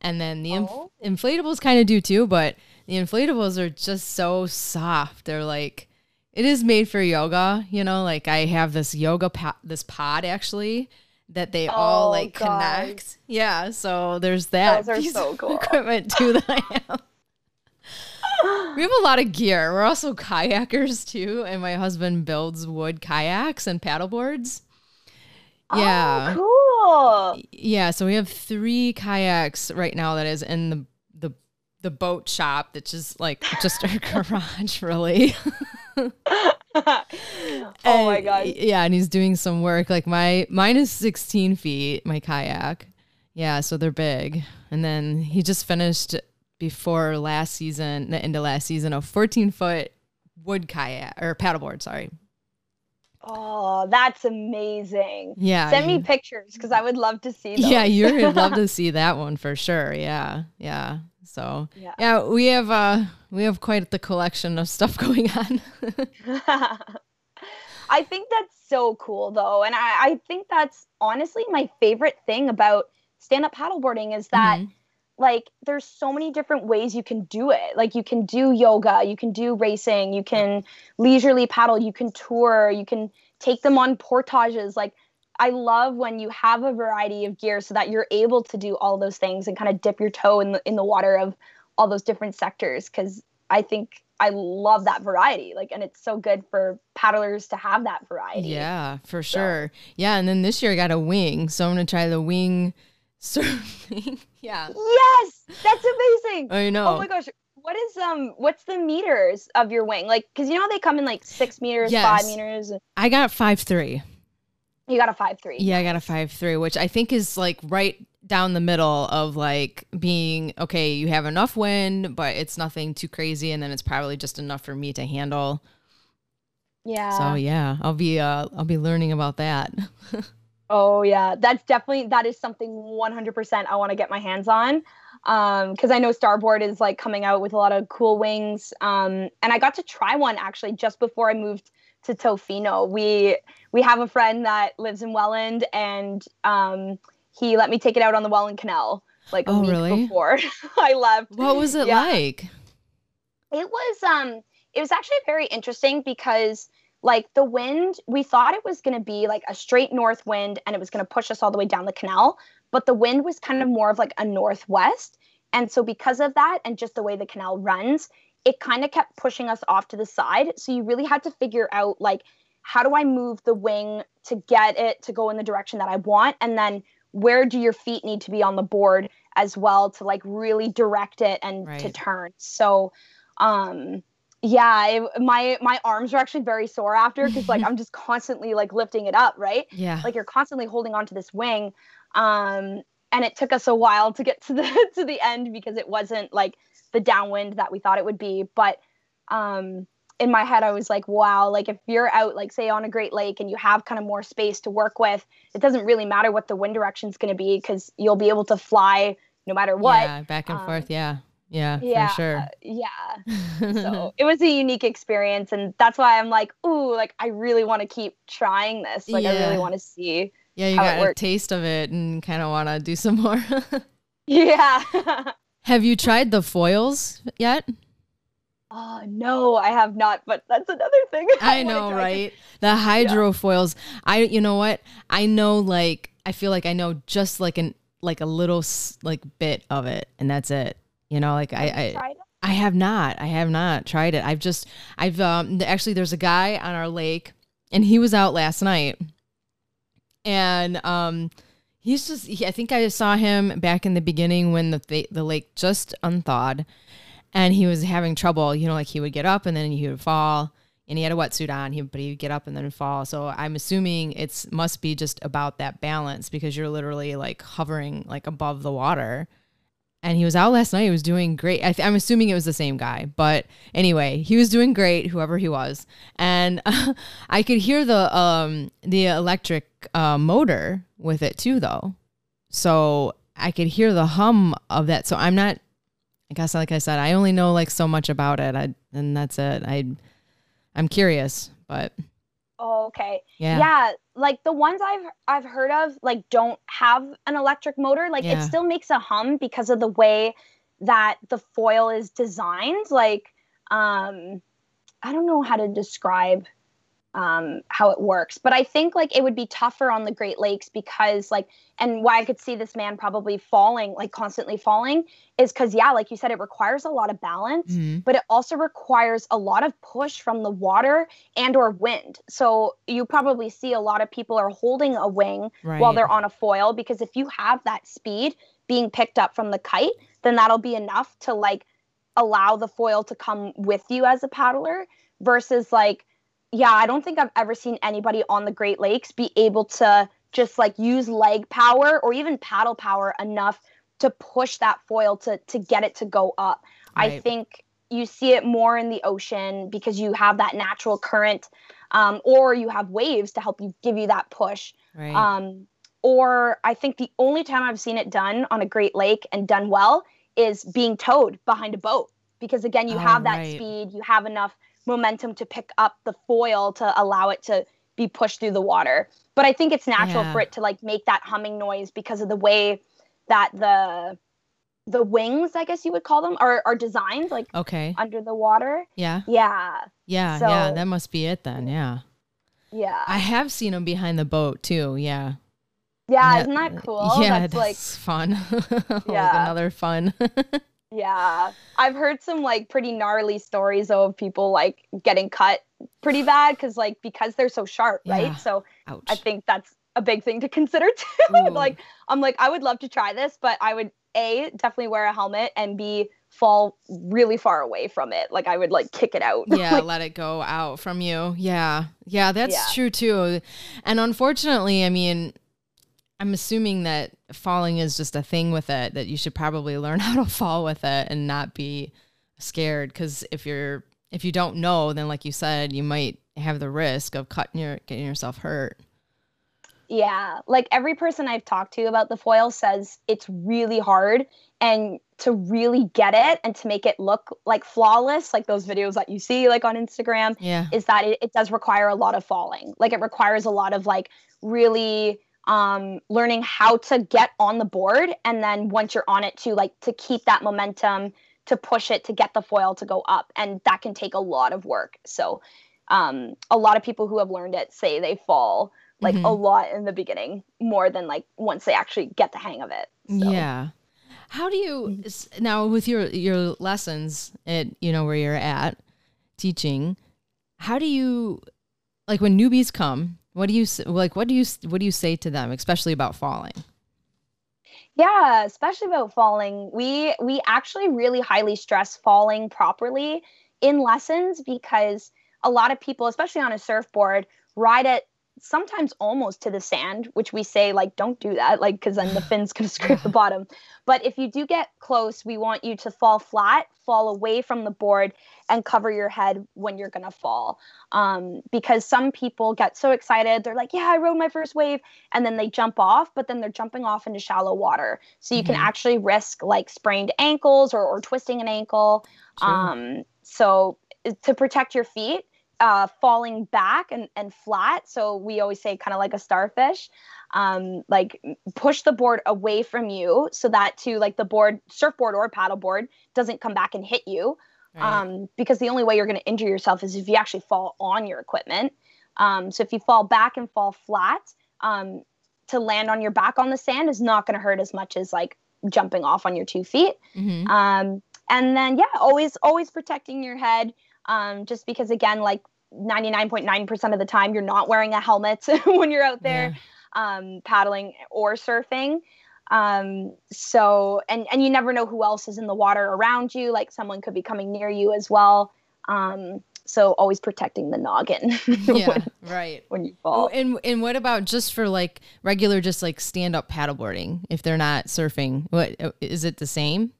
and then the oh. inf- inflatables kind of do too, but the inflatables are just so soft. They're like it is made for yoga, you know. Like I have this yoga po- this pod actually that they oh, all like God. connect. Yeah, so there's that Those piece so cool. equipment too that I have we have a lot of gear. We're also kayakers too, and my husband builds wood kayaks and paddleboards. Oh, yeah. Oh, cool. Yeah, so we have three kayaks right now that is in the the the boat shop that's just like just our garage really. oh my god. Yeah, and he's doing some work. Like my mine is 16 feet, my kayak. Yeah, so they're big. And then he just finished before last season, the end of last season, a 14 foot wood kayak or paddleboard. Sorry. Oh, that's amazing. Yeah. Send me pictures because I would love to see those. Yeah, you'd love to see that one for sure. Yeah. Yeah. So yeah. yeah, we have uh we have quite the collection of stuff going on. I think that's so cool though. And I, I think that's honestly my favorite thing about stand-up paddleboarding is that mm-hmm like there's so many different ways you can do it like you can do yoga you can do racing you can leisurely paddle you can tour you can take them on portages like i love when you have a variety of gear so that you're able to do all those things and kind of dip your toe in the in the water of all those different sectors cuz i think i love that variety like and it's so good for paddlers to have that variety yeah for sure so. yeah and then this year i got a wing so i'm going to try the wing surfing. Yeah. Yes, that's amazing. I know. Oh my gosh. what is um what's the meters of your wing? Like cuz you know they come in like 6 meters, yes. 5 meters. I got five three. You got a five three. Yeah, I got a five three, which I think is like right down the middle of like being okay, you have enough wind, but it's nothing too crazy, and then it's probably just enough for me to handle. Yeah. So yeah, I'll be uh I'll be learning about that. oh yeah, that's definitely that is something 100% I want to get my hands on. Um, because I know Starboard is like coming out with a lot of cool wings. Um, and I got to try one actually just before I moved to Tofino. We we have a friend that lives in Welland, and um, he let me take it out on the Welland Canal like a oh, week really? before I left. What was it yeah. like? It was um it was actually very interesting because like the wind, we thought it was going to be like a straight north wind and it was going to push us all the way down the canal, but the wind was kind of more of like a northwest. And so because of that and just the way the canal runs, it kind of kept pushing us off to the side. So you really had to figure out like how do I move the wing to get it to go in the direction that I want and then where do your feet need to be on the board as well to like really direct it and right. to turn. So um yeah it, my my arms are actually very sore after because like i'm just constantly like lifting it up right? Yeah. Like you're constantly holding on to this wing um and it took us a while to get to the to the end because it wasn't like the downwind that we thought it would be but um in my head i was like wow like if you're out like say on a great lake and you have kind of more space to work with it doesn't really matter what the wind direction is going to be because you'll be able to fly no matter what. Yeah back and um, forth yeah yeah, yeah, for sure. Uh, yeah. so it was a unique experience, and that's why I'm like, ooh, like I really want to keep trying this. Like yeah. I really want to see. Yeah, you got a taste of it and kind of want to do some more. yeah. have you tried the foils yet? Oh no, I have not, but that's another thing. I, I know, right? The hydrofoils. Yeah. I you know what? I know like I feel like I know just like an like a little like bit of it and that's it. You know, like I, I, I have not. I have not tried it. I've just, I've um, actually, there's a guy on our lake, and he was out last night, and um, he's just. He, I think I saw him back in the beginning when the the lake just unthawed, and he was having trouble. You know, like he would get up and then he would fall, and he had a wetsuit on. He but he'd get up and then fall. So I'm assuming it's must be just about that balance because you're literally like hovering like above the water and he was out last night. He was doing great. I am assuming it was the same guy, but anyway, he was doing great, whoever he was. And uh, I could hear the um the electric uh, motor with it too, though. So I could hear the hum of that. So I'm not. I guess, like I said, I only know like so much about it, I, and that's it. I I'm curious, but Oh, okay. Yeah. Yeah, like the ones I've I've heard of like don't have an electric motor. Like yeah. it still makes a hum because of the way that the foil is designed. Like um I don't know how to describe um, how it works. But I think like it would be tougher on the Great Lakes because like, and why I could see this man probably falling, like constantly falling, is because yeah, like you said, it requires a lot of balance, mm-hmm. but it also requires a lot of push from the water and or wind. So you probably see a lot of people are holding a wing right. while they're on a foil because if you have that speed being picked up from the kite, then that'll be enough to like allow the foil to come with you as a paddler versus like yeah, I don't think I've ever seen anybody on the Great Lakes be able to just like use leg power or even paddle power enough to push that foil to to get it to go up. Right. I think you see it more in the ocean because you have that natural current um, or you have waves to help you give you that push. Right. Um, or I think the only time I've seen it done on a Great Lake and done well is being towed behind a boat because again you oh, have that right. speed, you have enough momentum to pick up the foil to allow it to be pushed through the water. But I think it's natural yeah. for it to like make that humming noise because of the way that the the wings, I guess you would call them, are are designed like okay under the water. Yeah. Yeah. Yeah. So, yeah. That must be it then. Yeah. Yeah. I have seen them behind the boat too. Yeah. Yeah, isn't that cool? Yeah, that's, that's like fun. yeah. like another fun. Yeah. I've heard some like pretty gnarly stories of people like getting cut pretty bad because like because they're so sharp, yeah. right? So Ouch. I think that's a big thing to consider too. like I'm like I would love to try this, but I would a definitely wear a helmet and b fall really far away from it. Like I would like kick it out. Yeah, let it go out from you. Yeah. Yeah, that's yeah. true too. And unfortunately, I mean, I'm assuming that falling is just a thing with it that you should probably learn how to fall with it and not be scared cuz if you're if you don't know, then like you said, you might have the risk of cutting your getting yourself hurt. Yeah, like every person I've talked to about the foil says it's really hard and to really get it and to make it look like flawless, like those videos that you see like on Instagram, yeah. is that it, it does require a lot of falling. Like it requires a lot of like really um learning how to get on the board and then once you're on it to like to keep that momentum to push it to get the foil to go up and that can take a lot of work so um, a lot of people who have learned it say they fall like mm-hmm. a lot in the beginning more than like once they actually get the hang of it so. yeah how do you mm-hmm. now with your your lessons at you know where you're at teaching how do you like when newbies come what do you like what do you what do you say to them especially about falling yeah, especially about falling. We we actually really highly stress falling properly in lessons because a lot of people, especially on a surfboard, ride it sometimes almost to the sand, which we say like don't do that, like because then the fin's gonna scrape the bottom. But if you do get close, we want you to fall flat, fall away from the board, and cover your head when you're gonna fall. Um, because some people get so excited, they're like, "Yeah, I rode my first wave," and then they jump off, but then they're jumping off into shallow water, so you mm-hmm. can actually risk like sprained ankles or, or twisting an ankle. Sure. Um, so to protect your feet uh, falling back and, and flat. So we always say kind of like a starfish. Um, like push the board away from you so that to like the board, surfboard or paddleboard doesn't come back and hit you. Right. Um, because the only way you're going to injure yourself is if you actually fall on your equipment. Um, so if you fall back and fall flat, um, to land on your back on the sand is not going to hurt as much as like jumping off on your two feet. Mm-hmm. Um, and then yeah, always always protecting your head um, just because again like 99.9% of the time you're not wearing a helmet when you're out there yeah. um, paddling or surfing. Um, so and and you never know who else is in the water around you. Like someone could be coming near you as well. Um, so always protecting the noggin yeah when, right. when you fall. oh, and and what about just for like regular just like stand up paddleboarding if they're not surfing? What is it the same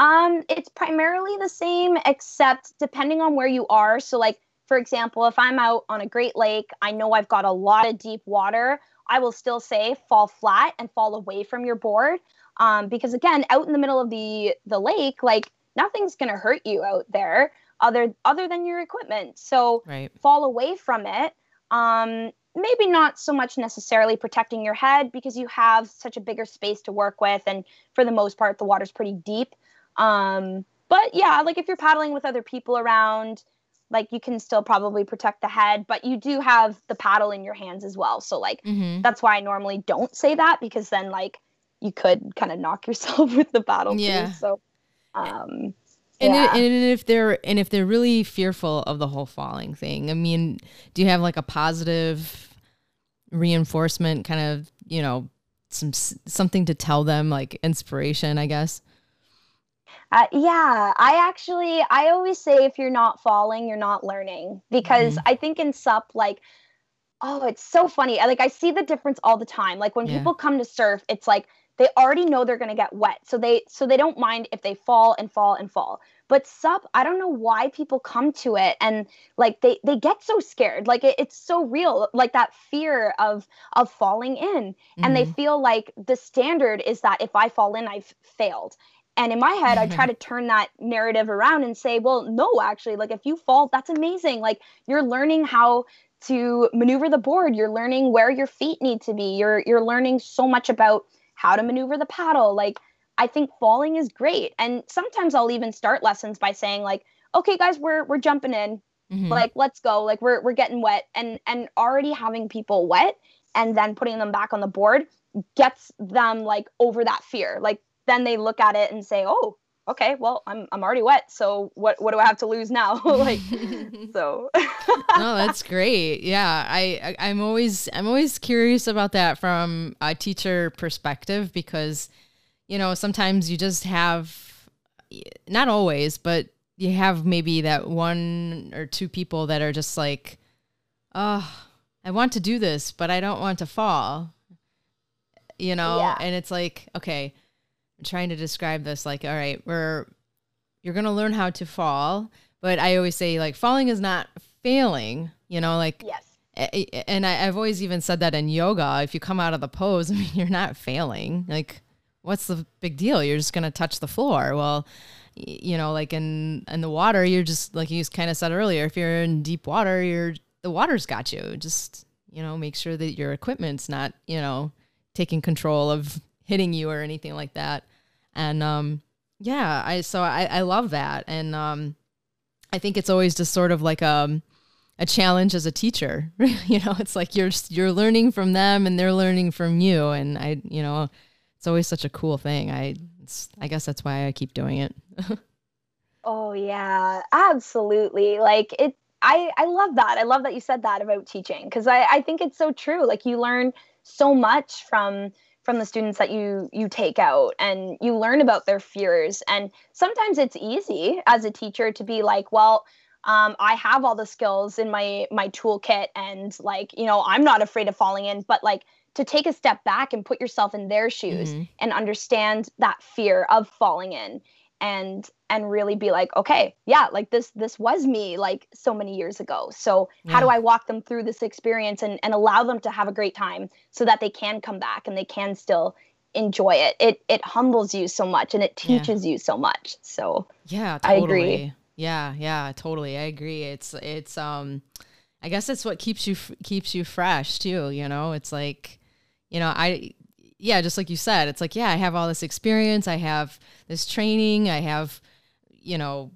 um, it's primarily the same, except depending on where you are. So, like for example, if I'm out on a Great Lake, I know I've got a lot of deep water. I will still say fall flat and fall away from your board, um, because again, out in the middle of the the lake, like nothing's gonna hurt you out there other other than your equipment. So right. fall away from it. Um, maybe not so much necessarily protecting your head because you have such a bigger space to work with, and for the most part, the water's pretty deep. Um, but yeah, like if you're paddling with other people around, like you can still probably protect the head, but you do have the paddle in your hands as well. So like mm-hmm. that's why I normally don't say that because then like you could kind of knock yourself with the paddle yeah. too. So um and, yeah. it, and if they're and if they're really fearful of the whole falling thing, I mean, do you have like a positive reinforcement kind of, you know, some something to tell them like inspiration, I guess? Uh, yeah, I actually I always say if you're not falling, you're not learning because mm-hmm. I think in sup like oh, it's so funny. I, like I see the difference all the time. Like when yeah. people come to surf, it's like they already know they're going to get wet. So they so they don't mind if they fall and fall and fall. But sup, I don't know why people come to it and like they they get so scared. Like it, it's so real, like that fear of of falling in. Mm-hmm. And they mm-hmm. feel like the standard is that if I fall in, I've failed. And in my head, I try to turn that narrative around and say, well, no, actually, like if you fall, that's amazing. Like you're learning how to maneuver the board. You're learning where your feet need to be. You're you're learning so much about how to maneuver the paddle. Like I think falling is great. And sometimes I'll even start lessons by saying like, okay, guys, we're we're jumping in. Mm-hmm. Like let's go. Like we're we're getting wet. And and already having people wet and then putting them back on the board gets them like over that fear. Like then they look at it and say, "Oh, okay, well, I'm I'm already wet, so what what do I have to lose now?" like, so. no, that's great. Yeah, I, I I'm always I'm always curious about that from a teacher perspective because, you know, sometimes you just have not always, but you have maybe that one or two people that are just like, oh, I want to do this, but I don't want to fall. You know, yeah. and it's like, okay, trying to describe this like, all right, we're you're gonna learn how to fall, but I always say like falling is not failing. You know, like yes. And I, I've always even said that in yoga. If you come out of the pose, I mean, you're not failing. Like, what's the big deal? You're just gonna touch the floor. Well, you know, like in in the water, you're just like you kind of said earlier. If you're in deep water, you're the water's got you. Just you know, make sure that your equipment's not you know taking control of hitting you or anything like that. And um, yeah, I so I I love that, and um, I think it's always just sort of like um a challenge as a teacher. you know, it's like you're you're learning from them and they're learning from you, and I you know, it's always such a cool thing. I I guess that's why I keep doing it. oh yeah, absolutely. Like it I I love that. I love that you said that about teaching because I I think it's so true. Like you learn so much from from the students that you you take out and you learn about their fears and sometimes it's easy as a teacher to be like well um, i have all the skills in my my toolkit and like you know i'm not afraid of falling in but like to take a step back and put yourself in their shoes mm-hmm. and understand that fear of falling in and and really be like okay yeah like this this was me like so many years ago. So yeah. how do i walk them through this experience and and allow them to have a great time so that they can come back and they can still enjoy it? It it humbles you so much and it teaches yeah. you so much. So yeah totally. i agree. yeah yeah totally. I agree. It's it's um i guess it's what keeps you keeps you fresh too you know? It's like you know i yeah, just like you said, it's like, yeah, I have all this experience, I have this training, I have, you know,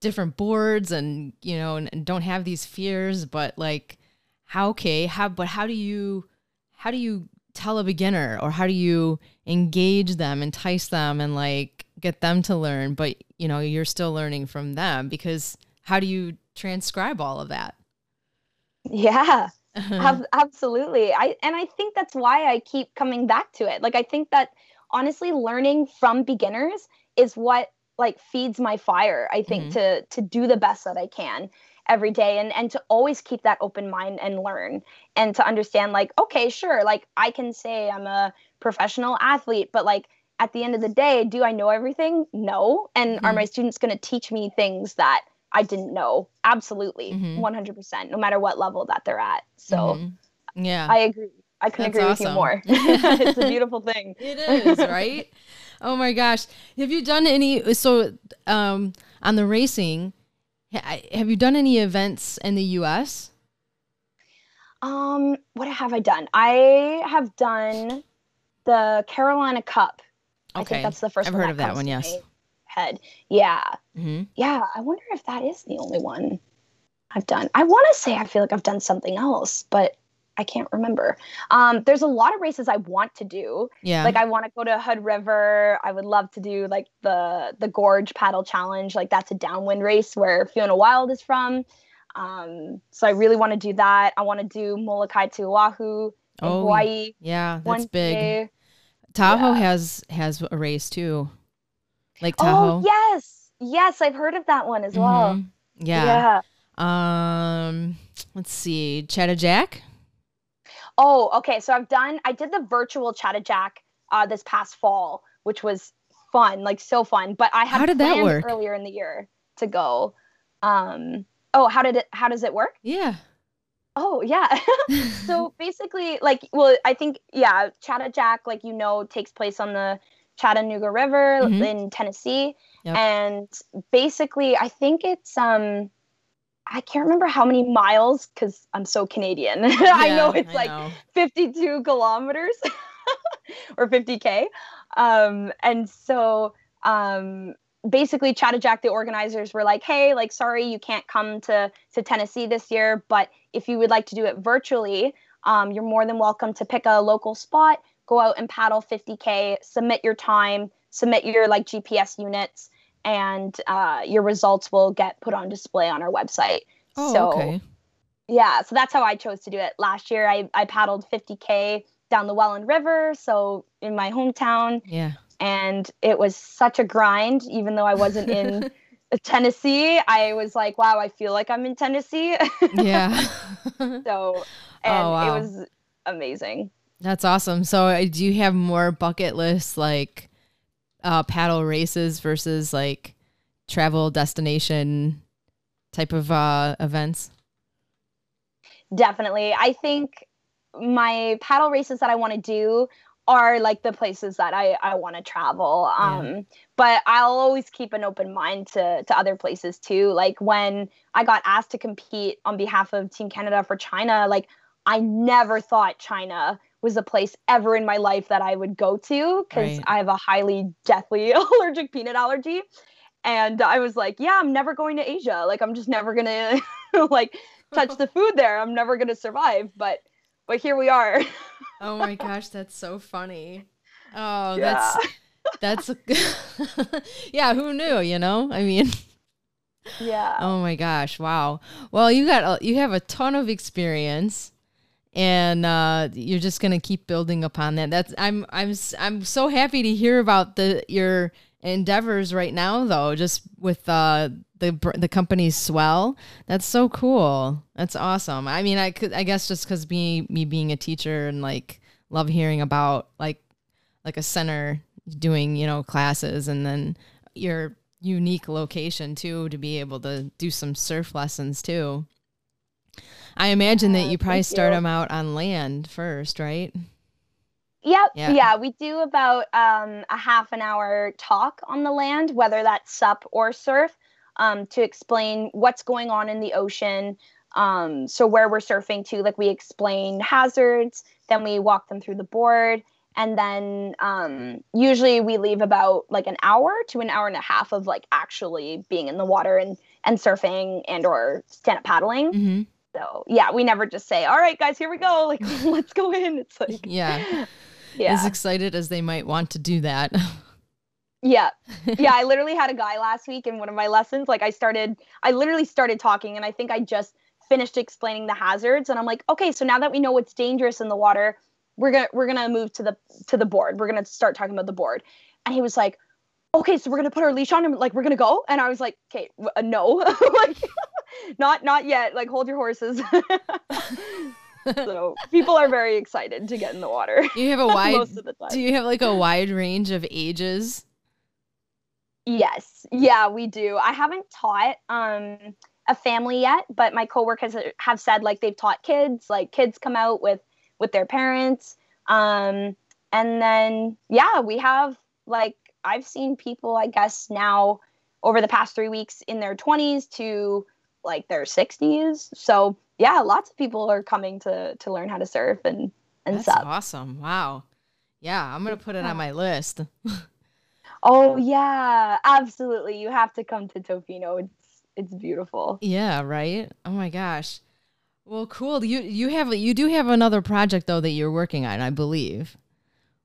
different boards and, you know, and, and don't have these fears, but like how okay, how but how do you how do you tell a beginner or how do you engage them, entice them and like get them to learn, but you know, you're still learning from them because how do you transcribe all of that? Yeah. Uh-huh. absolutely. I and I think that's why I keep coming back to it. Like I think that honestly learning from beginners is what like feeds my fire, I think mm-hmm. to to do the best that I can every day and and to always keep that open mind and learn and to understand like okay, sure, like I can say I'm a professional athlete, but like at the end of the day, do I know everything? No. And mm-hmm. are my students going to teach me things that I didn't know. Absolutely. Mm-hmm. 100%, no matter what level that they're at. So, mm-hmm. yeah. I agree. I couldn't That's agree awesome. with you more. it's a beautiful thing. It is, right? oh my gosh. Have you done any so um on the racing have you done any events in the US? Um, what have I done? I have done the Carolina Cup. Okay. I think that's the first I've heard of that one, yes head. Yeah. Mm-hmm. Yeah. I wonder if that is the only one I've done. I want to say I feel like I've done something else, but I can't remember. Um, there's a lot of races I want to do. Yeah. Like I want to go to Hood River. I would love to do like the the Gorge Paddle Challenge. Like that's a downwind race where Fiona Wylde is from. Um, so I really want to do that. I want to do Molokai to Oahu in oh, Hawaii. Yeah, that's big. Day. Tahoe yeah. has has a race too. Lake oh, Tahoe. Oh yes, yes, I've heard of that one as well. Mm-hmm. Yeah. Yeah. Um, let's see, Chattajack. Oh, okay. So I've done. I did the virtual Chattajack uh, this past fall, which was fun, like so fun. But I had how did that work earlier in the year to go. Um. Oh, how did it? How does it work? Yeah. Oh yeah. so basically, like, well, I think yeah, Chattajack, like you know, takes place on the Chattanooga River mm-hmm. in Tennessee. Yep. And basically, I think it's um I can't remember how many miles because I'm so Canadian. Yeah, I know it's I like know. 52 kilometers or 50k. Um, and so um, basically, Chattajack, the organizers were like, "Hey, like, sorry you can't come to to Tennessee this year, but if you would like to do it virtually, um, you're more than welcome to pick a local spot go out and paddle 50k submit your time submit your like gps units and uh, your results will get put on display on our website oh, so okay. yeah so that's how i chose to do it last year i, I paddled 50k down the welland river so in my hometown yeah and it was such a grind even though I wasn't in Tennessee. I was like, wow, I feel like I'm in Tennessee. yeah. so and oh, wow. it was amazing. That's awesome. So uh, do you have more bucket lists like uh, paddle races versus like travel destination type of uh, events? Definitely. I think my paddle races that I want to do are like the places that I, I want to travel. Um, yeah. But I'll always keep an open mind to, to other places too. Like when I got asked to compete on behalf of Team Canada for China, like I never thought China was a place ever in my life that I would go to because right. I have a highly deathly allergic peanut allergy. And I was like, yeah, I'm never going to Asia. Like I'm just never gonna like touch the food there. I'm never gonna survive. But but here we are. oh my gosh, that's so funny. Oh, yeah. that's that's yeah. Who knew? You know, I mean. Yeah. Oh my gosh! Wow. Well, you got you have a ton of experience, and uh, you're just gonna keep building upon that. That's I'm I'm I'm so happy to hear about the your endeavors right now, though. Just with uh, the the company's swell. That's so cool. That's awesome. I mean, I could I guess just because me me being a teacher and like love hearing about like like a center doing you know classes and then your unique location too to be able to do some surf lessons too. I imagine that you probably start you. them out on land first, right? Yep. Yeah. yeah, we do about um, a half an hour talk on the land, whether that's sup or surf um, to explain what's going on in the ocean. Um, so where we're surfing to, like we explain hazards, then we walk them through the board, and then um, usually we leave about like an hour to an hour and a half of like actually being in the water and and surfing and or stand up paddling. Mm-hmm. So yeah, we never just say, "All right, guys, here we go. Like, let's go in." It's like yeah, yeah, as excited as they might want to do that. Yeah. Yeah. I literally had a guy last week in one of my lessons. Like I started, I literally started talking and I think I just finished explaining the hazards. And I'm like, okay, so now that we know what's dangerous in the water, we're gonna we're gonna move to the to the board. We're gonna start talking about the board. And he was like, okay, so we're gonna put our leash on and like we're gonna go. And I was like, okay, uh, no, like not not yet. Like hold your horses. so people are very excited to get in the water. You have a wide. Do you have like a wide range of ages? Yes. Yeah, we do. I haven't taught um a family yet, but my coworkers have said like they've taught kids, like kids come out with with their parents. Um and then yeah, we have like I've seen people I guess now over the past 3 weeks in their 20s to like their 60s. So, yeah, lots of people are coming to to learn how to surf and and That's stuff. awesome. Wow. Yeah, I'm going to put it on my list. Oh yeah, absolutely. You have to come to Tofino. It's it's beautiful. Yeah, right? Oh my gosh. Well, cool. You you have you do have another project though that you're working on, I believe.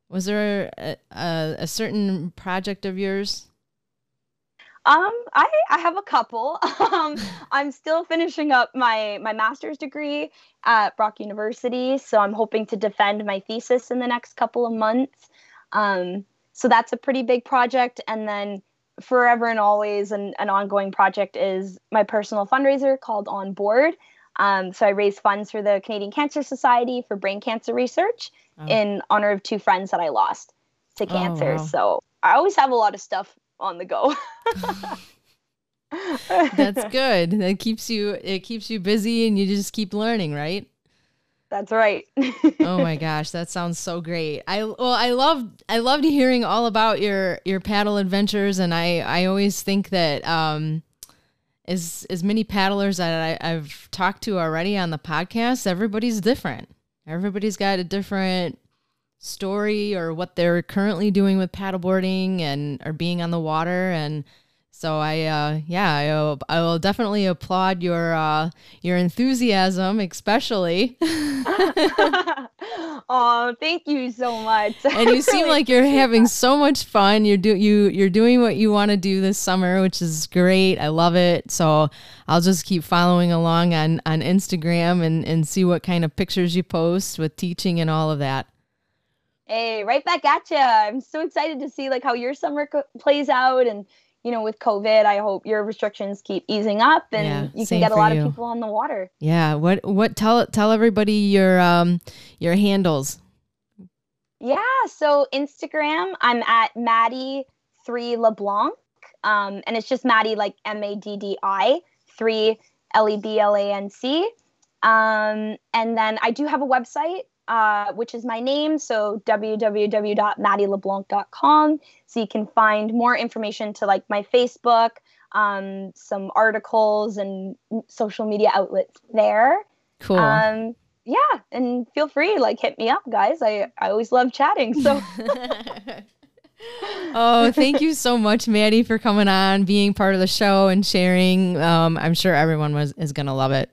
Was there a, a, a certain project of yours? Um, I I have a couple. um, I'm still finishing up my my master's degree at Brock University, so I'm hoping to defend my thesis in the next couple of months. Um, so that's a pretty big project. And then forever and always an, an ongoing project is my personal fundraiser called On Board. Um, so I raise funds for the Canadian Cancer Society for brain cancer research oh. in honor of two friends that I lost to oh, cancer. Oh, wow. So I always have a lot of stuff on the go. That's good. That keeps you it keeps you busy and you just keep learning, right? That's right. oh my gosh, that sounds so great. I well, I love I loved hearing all about your your paddle adventures, and I I always think that um, as as many paddlers that I, I've talked to already on the podcast, everybody's different. Everybody's got a different story or what they're currently doing with paddleboarding and or being on the water and so I, uh, yeah, I, uh, I will definitely applaud your uh, your enthusiasm, especially. oh, thank you so much. And you seem like you're having so much fun. You're do you you're doing what you want to do this summer, which is great. I love it. So I'll just keep following along on on Instagram and and see what kind of pictures you post with teaching and all of that. Hey, right back at you. I'm so excited to see like how your summer co- plays out and you know, with COVID, I hope your restrictions keep easing up and yeah, you can get a lot you. of people on the water. Yeah. What what tell tell everybody your um your handles. Yeah. So Instagram, I'm at Maddie three LeBlanc. Um, and it's just Maddie like M A D D I three L E B L A N C. Um, and then I do have a website, uh, which is my name. So www.maddieleblanc.com. So you can find more information to like my Facebook, um, some articles and social media outlets there. Cool. Um, yeah, and feel free, like hit me up, guys. I, I always love chatting. So oh, thank you so much, Maddie, for coming on, being part of the show and sharing. Um, I'm sure everyone was is gonna love it.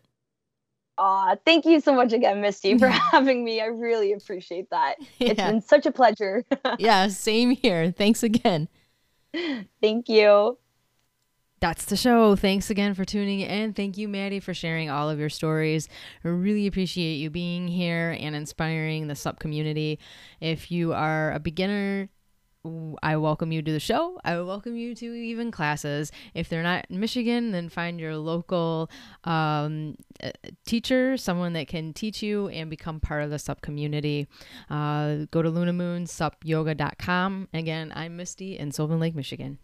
Aw, thank you so much again, Misty, for having me. I really appreciate that. Yeah. It's been such a pleasure. yeah, same here. Thanks again. Thank you. That's the show. Thanks again for tuning in. Thank you, Maddie, for sharing all of your stories. I really appreciate you being here and inspiring the SUP community. If you are a beginner I welcome you to the show. I welcome you to even classes. If they're not in Michigan, then find your local um, teacher, someone that can teach you and become part of the SUP community. Uh, go to lunamoonsupyoga.com. Again, I'm Misty in Sylvan Lake, Michigan.